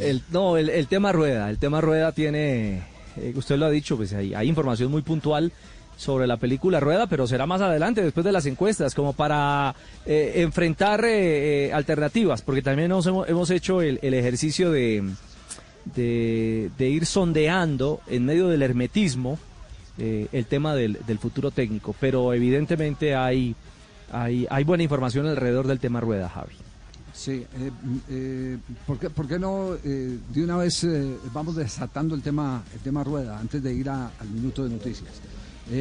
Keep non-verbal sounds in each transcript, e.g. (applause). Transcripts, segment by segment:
El, no, el, tema rueda, el tema rueda tiene, eh, usted lo ha dicho, pues hay, hay información muy puntual sobre la película Rueda, pero será más adelante, después de las encuestas, como para eh, enfrentar eh, alternativas, porque también hemos, hecho el, ejercicio de, de, ir sondeando en medio del hermetismo el tema del, del, futuro técnico, pero evidentemente hay, hay, hay buena información alrededor del tema Rueda, Javi. Sí, eh, eh, ¿por, qué, ¿por, qué, no eh, de una vez vamos desatando el tema el tema rueda antes de ir al minuto de noticias?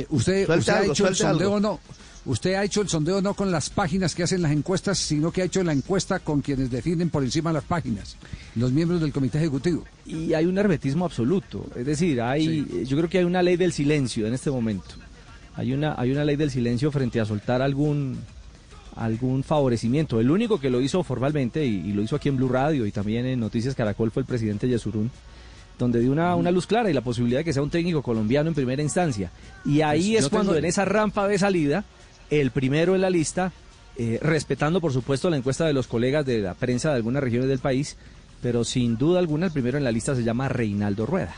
usted, usted ha hecho el sondeo no, usted ha hecho el sondeo no con las páginas que hacen las encuestas, sino que ha hecho la encuesta con quienes definen por encima de las páginas, los miembros del comité ejecutivo. Y hay un hermetismo absoluto, es decir, hay, yo creo que hay una ley del silencio en este momento. Hay una, hay una ley del silencio frente a soltar algún algún favorecimiento. El único que lo hizo formalmente y, lo hizo aquí en Blue Radio y también en Noticias Caracol fue el presidente Yesurún, donde dio una, una, luz clara y la posibilidad de que sea un técnico colombiano en primera instancia. Y ahí pues es cuando en esa rampa de salida, el primero en la lista, eh, respetando por supuesto la encuesta de los colegas de la prensa de algunas regiones del país, pero sin duda alguna el primero en la lista se llama Reinaldo Rueda.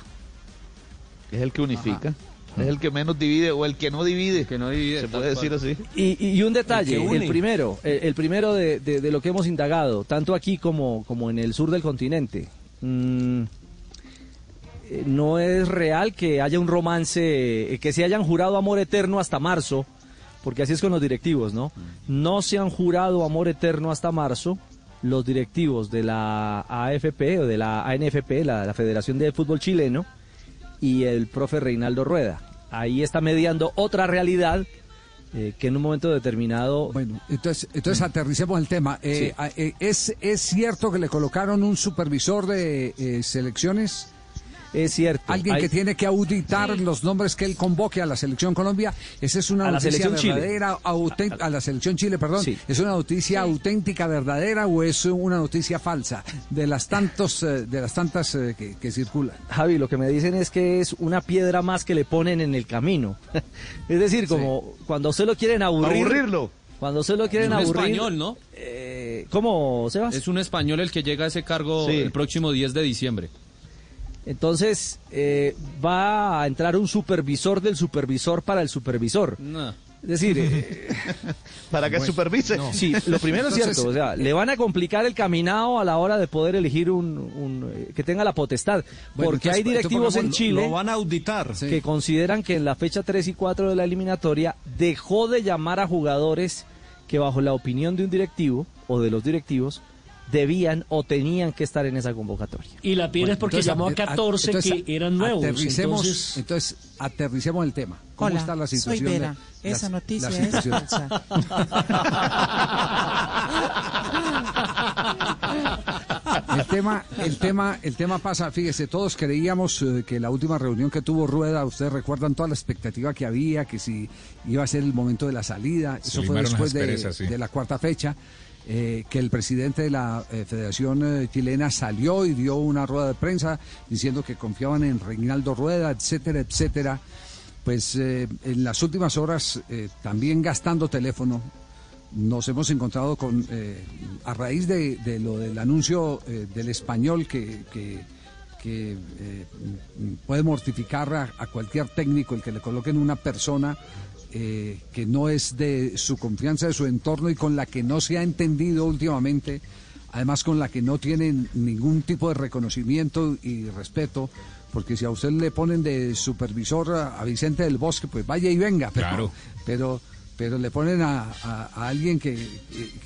Es el que unifica. Es el que menos divide o el que no divide. Que no divide. Se puede decir así. Y, un detalle, el, primero, el, primero de, lo que hemos indagado, tanto aquí como, como en el sur del continente. Mm, eh, no es real que haya un romance, eh, que se hayan jurado amor eterno hasta marzo, porque así es con los directivos, ¿no? No se han jurado amor eterno hasta marzo los directivos de la AFP o de la ANFP, la Federación de Fútbol Chileno, y el profe Reinaldo Rueda. Ahí está mediando otra realidad eh, que en un momento determinado... Bueno, entonces, entonces aterricemos el tema. Eh, eh, ¿es, ¿Es cierto que le colocaron un supervisor de selecciones? Es cierto. Alguien que tiene que auditar los nombres que él convoque a la selección Colombia. Esa es una noticia verdadera, a, la selección Chile, perdón. ¿Es una noticia auténtica, verdadera o es una noticia falsa de las tantos, eh, de las tantas eh, que, circulan? Javi, lo que me dicen es que es una piedra más que le ponen en el camino. (laughs) es decir, como cuando usted lo quieren aburrir. Aburrirlo. Cuando se lo quieren es un español, ¿no? Eh, ¿Cómo, Sebas? Es un español el que llega a ese cargo el próximo 10 de diciembre. Entonces eh, va a entrar un supervisor del supervisor para el supervisor. Es decir, eh, (laughs) para que supervise. Sí, lo primero es cierto, o sea, le van a complicar el caminado a la hora de poder elegir un, eh, que tenga la potestad, porque hay directivos en Chile lo van a auditar, que consideran que en la fecha 3 y 4 de la eliminatoria dejó de llamar a jugadores que bajo la opinión de un directivo o de los directivos debían o tenían que estar en esa convocatoria. Y la piedra es porque llamó a 14 que eran nuevos. Aterricemos, entonces... aterricemos el tema. ¿Cómo está la situación? Soy Vera. Esa noticia es falsa. (laughs) El tema, el tema, el tema pasa, fíjese, todos creíamos eh, que la última reunión que tuvo Rueda, ustedes recuerdan toda la expectativa que había, que si iba a ser el momento de la salida, eso fue después de la cuarta fecha. Eh, que el presidente de la eh, Federación eh, Chilena salió y dio una rueda de prensa diciendo que confiaban en Reinaldo Rueda, etcétera, etcétera. Pues en las últimas horas, también gastando teléfono, nos hemos encontrado con, a raíz de, lo del anuncio del español que, puede mortificar a, a, cualquier técnico el que le coloquen una persona eh, que no es de su confianza, de su entorno y con la que no se ha entendido últimamente, además con la que no tienen ningún tipo de reconocimiento y respeto, porque si a usted le ponen de supervisor a, Vicente del Bosque, pues vaya y venga, pero, pero, pero le ponen a, alguien que,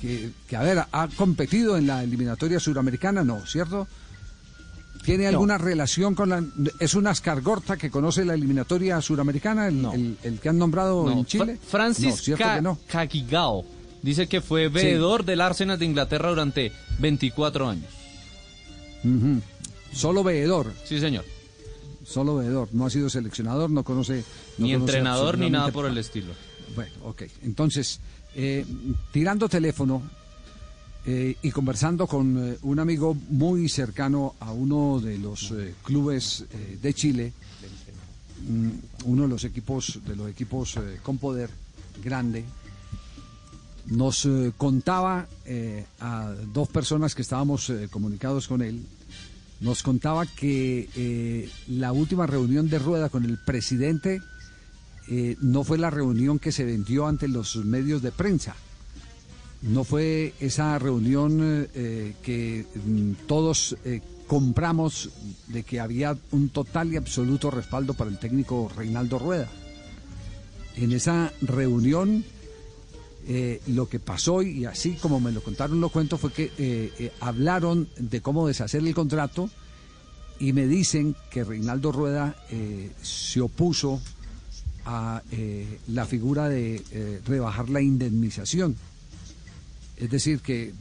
que, que, a ver, ha competido en la eliminatoria suramericana, no, ¿cierto? ¿Tiene alguna relación con la... ¿Es una escargorta que conoce la eliminatoria suramericana, el, el, que han nombrado en Chile? Francis no, Kakigao dice que fue veedor del Arsenal de Inglaterra durante 24 años. Solo veedor. Sí, señor. Solo veedor. No ha sido seleccionador, no conoce... ni entrenador ni nada por el estilo. Bueno, ok. Entonces, eh, tirando teléfono, eh, y conversando con eh, un amigo muy cercano a uno de los eh, clubes de Chile, mm, uno de los equipos de los equipos con poder grande, nos contaba a dos personas que estábamos comunicados con él, nos contaba que la última reunión de Rueda con el presidente no fue la reunión que se vendió ante los medios de prensa. No fue esa reunión eh, que mm, todos compramos de que había un total y absoluto respaldo para el técnico Reinaldo Rueda. En esa reunión lo que pasó, y así como me lo contaron, lo cuento, fue que hablaron de cómo deshacer el contrato y me dicen que Reinaldo Rueda eh, se opuso a eh, la figura de eh, rebajar la indemnización. Es decir, que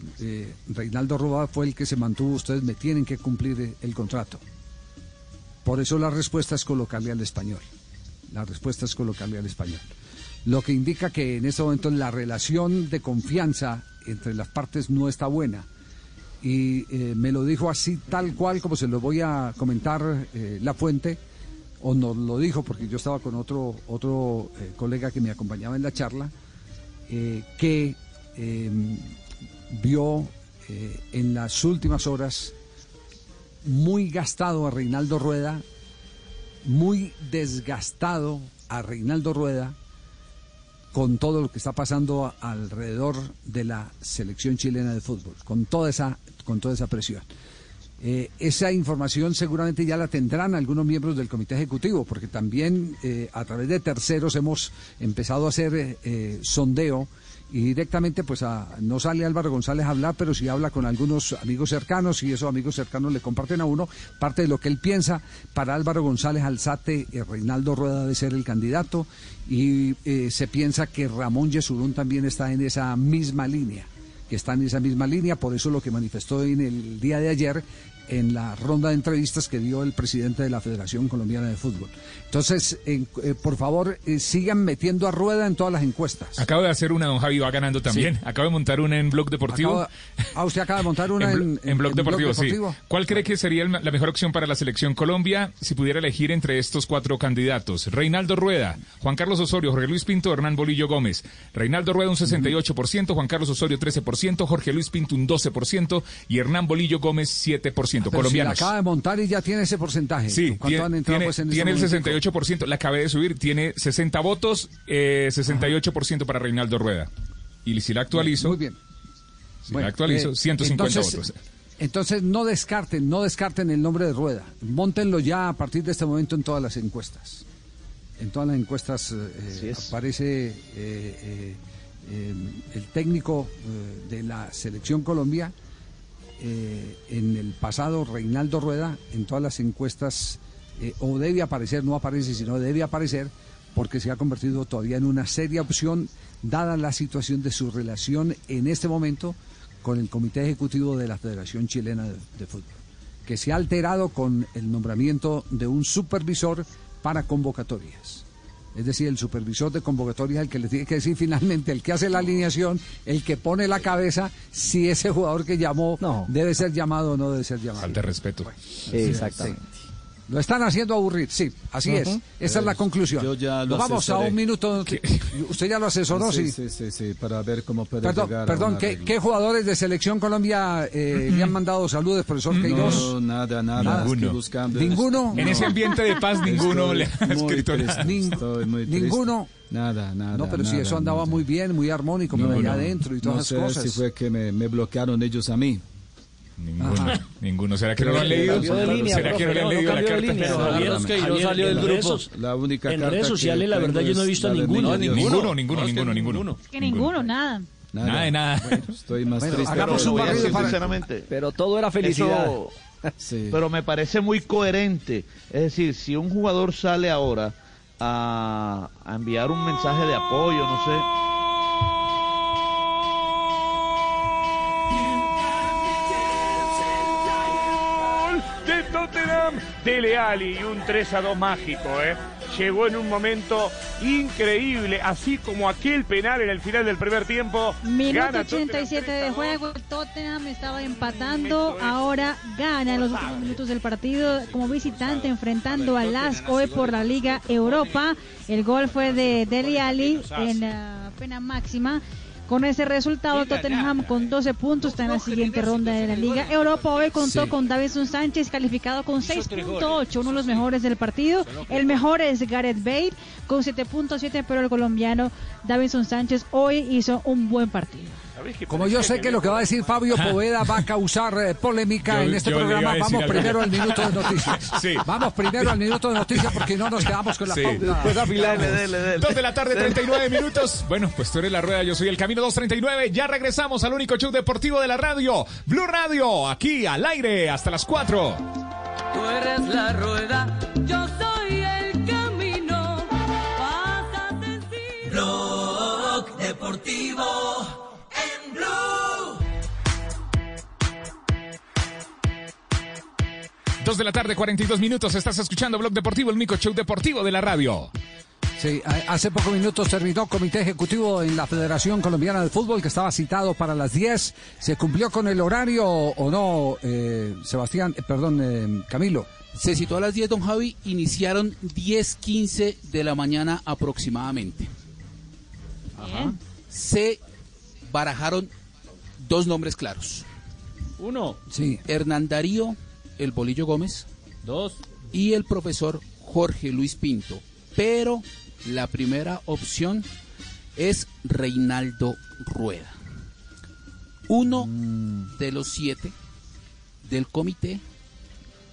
Reinaldo Rueda fue el que se mantuvo, ustedes me tienen que cumplir el contrato. Por eso la respuesta es colocarle al español. La respuesta es colocarle al español. Lo que indica que en este momento la relación de confianza entre las partes no está buena y eh, me lo dijo así tal cual como se lo voy a comentar eh, la fuente o nos lo dijo porque yo estaba con otro otro eh, colega que me acompañaba en la charla que em, vio en las últimas horas muy gastado a Reinaldo Rueda muy desgastado a Reinaldo Rueda con todo lo que está pasando alrededor de la selección chilena de fútbol, con toda esa con toda esa presión. Eh, esa información seguramente ya la tendrán algunos miembros del comité ejecutivo, porque también eh, a través de terceros hemos empezado a hacer eh, sondeo y directamente pues no sale Álvaro González a hablar, pero sí habla con algunos amigos cercanos y esos amigos cercanos le comparten a uno parte de lo que él piensa. Para Álvaro González Alzate, Reinaldo Rueda debe ser el candidato y se piensa que Ramón Yesurún también está en esa misma línea que está en esa misma línea, por eso lo que manifestó en el día de ayer en la ronda de entrevistas que dio el presidente de la Federación Colombiana de Fútbol. Entonces, eh, por favor, eh, sigan metiendo a rueda en todas las encuestas. Acabo de hacer una, don Javi, va ganando también. Acabo de montar una en Blog Deportivo. ah, usted acaba de montar una (laughs) en, en, Blog, Deportivo, sí. ¿Cuál cree que sería la mejor opción para la selección Colombia si pudiera elegir entre estos cuatro candidatos? Reinaldo Rueda, Juan Carlos Osorio, Jorge Luis Pinto, Hernán Bolillo Gómez. Reinaldo Rueda un 68%, Juan Carlos Osorio 13%, Jorge Luis Pinto un 12% y Hernán Bolillo Gómez 7% colombianos. acaba de montar y ya tiene ese porcentaje. Sí, tiene, tiene, pues, tiene el 68%, la acabé de subir, tiene 60 votos, eh, 68% para Reinaldo Rueda. Y si la actualizo, muy bien. Si la actualizo, 150 eh, votos. Entonces no descarten, no descarten el nombre de Rueda. Móntenlo ya a partir de este momento en todas las encuestas. En todas las encuestas eh, aparece eh, el técnico de la selección Colombia eh, en el pasado Reinaldo Rueda en todas las encuestas, eh, o debe aparecer, no aparece, sino debe aparecer, porque se ha convertido todavía en una seria opción, dada la situación de su relación en este momento con el Comité Ejecutivo de la Federación Chilena de, Fútbol, que se ha alterado con el nombramiento de un supervisor para convocatorias. Es decir, el supervisor de convocatoria es el que le tiene que decir finalmente, el que hace la alineación, el que pone la cabeza, si ese jugador que llamó debe ser llamado o no debe ser llamado. Falta de respeto. Exactamente. Lo están haciendo aburrir, sí, así es. Esa es la conclusión. vamos a un minuto. (laughs) Usted ya lo asesoró, sí. Sí, sí, sí, para ver cómo puede Perdón, llegar perdón ¿qué, jugadores de Selección Colombia eh, le han mandado saludos, profesor Queiroz? No, nada, nada. Ninguno. ¿Ninguno? En ese ambiente de paz, ninguno le ha escrito nada. ¿Ninguno? Nada, nada. No, pero si eso andaba muy bien, muy armónico, muy allá adentro y todas esas cosas. si fue que me, me bloquearon ellos a mí. Ninguno, ninguno. ¿Será que no lo han leído? ¿Será que no le han leído la carta? Pero salió del grupo. La única en redes sociales, la verdad, yo no he visto a ninguno. Ninguno, ninguno, ninguno, ninguno. Que ninguno, nada. Nada de nada. estoy más triste. Hagamos un barrido sinceramente. Pero todo era felicidad. sí. Pero me parece muy coherente. Es decir, si un jugador sale ahora a, a enviar un mensaje de apoyo, no sé Dele Ali y un 3 a 2 mágico, ¿eh? Llegó en un momento increíble, así como aquel penal en el final del primer tiempo. Minuto 87 de juego, Tottenham estaba empatando, ahora gana en los últimos minutos del partido como visitante enfrentando a Las hoy por la Liga Europa. El gol fue de Dele Ali en la pena máxima Con ese resultado, Tottenham con 12 puntos está en la siguiente ronda de la Liga Europa. Hoy contó Sí. con Davison Sánchez calificado con 6.8, uno de los mejores del partido. El mejor es Gareth Bale con 7.7, pero el colombiano Davison Sánchez hoy hizo un buen partido. Como yo sé que lo que va a decir Fabio (laughs) Poveda va a causar eh, polémica Yo- en este programa, vamos algo. primero al minuto de noticias. (laughs) Sí. Vamos primero al minuto de noticias porque no nos quedamos con la Sí. pauta. Dos de la tarde, 39 minutos. Bueno, pues tú eres la rueda, yo soy el camino 239. Ya regresamos al único show deportivo de la radio, Blue Radio, aquí al aire hasta las 4. Tú eres la rueda, yo soy el camino. Pasa sencillo. Blog Deportivo de la tarde, 42 minutos. Estás escuchando Blog Deportivo, el único show deportivo de la radio. Sí, hace pocos minutos terminó comité ejecutivo en la Federación Colombiana de Fútbol que estaba citado para las 10. ¿Se cumplió con el horario o no, eh, Sebastián? Eh, perdón, eh, Camilo. Se citó a las 10, don Javi. Iniciaron 10.15 de la mañana aproximadamente. Ajá. Se barajaron dos nombres claros. Uno. Sí. Hernán Darío el Bolillo Gómez. Dos. Y el profesor Jorge Luis Pinto. Pero la primera opción es Reinaldo Rueda. Uno de los siete del comité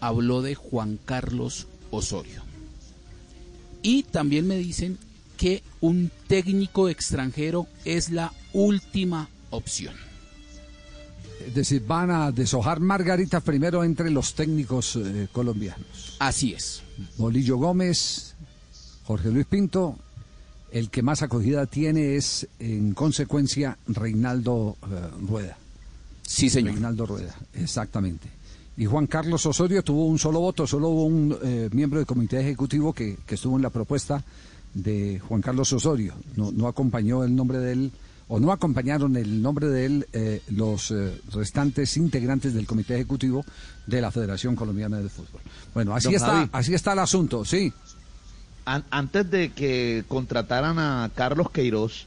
habló de Juan Carlos Osorio. Y también me dicen que un técnico extranjero es la última opción. Es decir, van a deshojar Margarita primero entre los técnicos eh, colombianos. Así es. Bolillo Gómez, Jorge Luis Pinto. El que más acogida tiene es, en consecuencia, Reinaldo eh, Rueda. Sí, señor. Reinaldo Rueda, exactamente. Y Juan Carlos Osorio tuvo un solo voto, solo hubo un eh, miembro del comité ejecutivo que, que estuvo en la propuesta de Juan Carlos Osorio. No, no acompañó el nombre de él, o no acompañaron el nombre de él eh, los eh, restantes integrantes del comité ejecutivo de la Federación Colombiana de Fútbol. Bueno, así Don está, Javi. así está el asunto, sí. An- antes de que contrataran a Carlos Queiroz,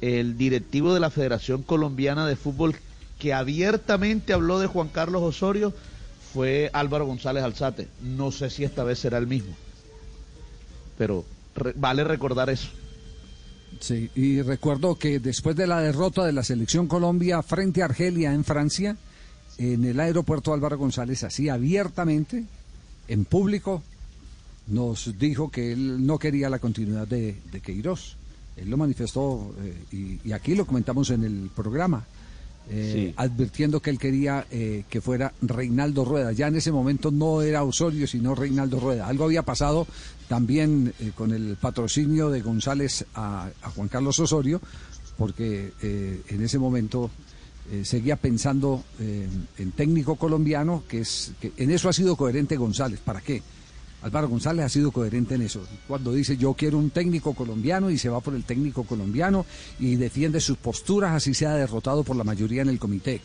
el directivo de la Federación Colombiana de Fútbol que abiertamente habló de Juan Carlos Osorio fue Álvaro González Alzate. No sé si esta vez será el mismo, pero re- vale recordar eso. Sí, y recuerdo que después de la derrota de la selección Colombia frente a Argelia en Francia, en el aeropuerto Álvaro González así abiertamente, en público, nos dijo que él no quería la continuidad de, de Queiroz. Él lo manifestó eh, y, y aquí lo comentamos en el programa, eh, Sí. advirtiendo que él quería eh, que fuera Reinaldo Rueda. Ya en ese momento no era Osorio, sino Reinaldo Rueda. Algo había pasado también eh, con el patrocinio de González a, a Juan Carlos Osorio, porque eh, en ese momento eh, seguía pensando en técnico colombiano, que es que en eso ha sido coherente González. ¿Para qué? Álvaro González ha sido coherente en eso. Cuando dice yo quiero un técnico colombiano y se va por el técnico colombiano y defiende sus posturas, así sea derrotado por la mayoría en el comité.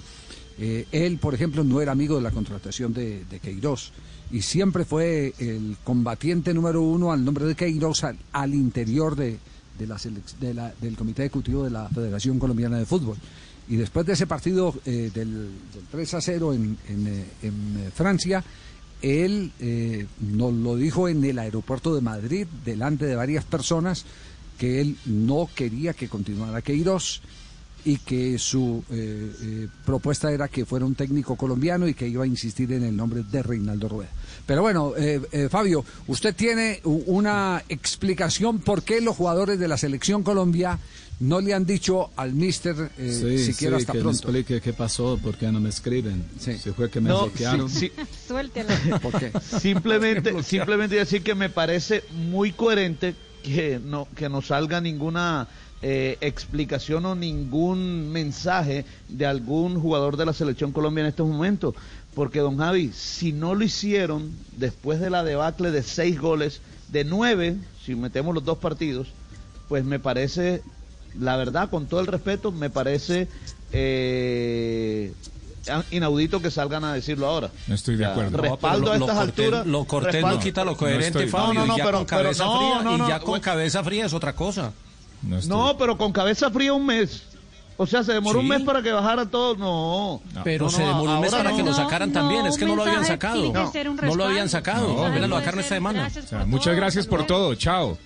Eh, él, por ejemplo, no era amigo de la contratación de, de Queiroz y siempre fue el combatiente número uno al nombre de Queiroz al, interior del comité ejecutivo de la Federación Colombiana de Fútbol. Y después de ese partido eh, del, del 3 a 0 en, en, eh, en, eh, Francia, él eh, nos lo dijo en el aeropuerto de Madrid, delante de varias personas, que él no quería que continuara Queiroz y que su eh, eh, propuesta era que fuera un técnico colombiano y que iba a insistir en el nombre de Reinaldo Rueda. Pero bueno, eh, eh, Fabio, usted tiene una explicación por qué los jugadores de la selección Colombia no le han dicho al mister eh, Sí, siquiera sí, hasta que me pronto. explique qué pasó, por qué no me escriben. Si fue que me No, bloquearon. sí, sí. (laughs) Suéltelo. ¿Por qué? (laughs) Simplemente, (laughs) simplemente decir que me parece muy coherente que no, que no salga ninguna eh, explicación o ningún mensaje de algún jugador de la selección Colombia en estos momentos. Porque, don Javi, si no lo hicieron después de la debacle de seis goles, de nueve, si metemos los dos partidos, pues me parece, la verdad, con todo el respeto, me parece eh, inaudito que salgan a decirlo ahora. No estoy de acuerdo. Respaldo No, a estas alturas. Lo cortés no quita lo coherente, estoy- Fabio. No, no, y no, ya pero- con cabeza pero no, fría, no, y no, ya con bueno. cabeza fría es otra cosa. No estoy- No, pero con cabeza fría un mes. O sea, se demoró un mes para que bajara todo. No. Pero No, se demoró un mes para que lo sacaran también. Es que no lo habían sacado. No lo habían sacado. No, lo no. sacaron esta semana. Muchas gracias por todo. Chao.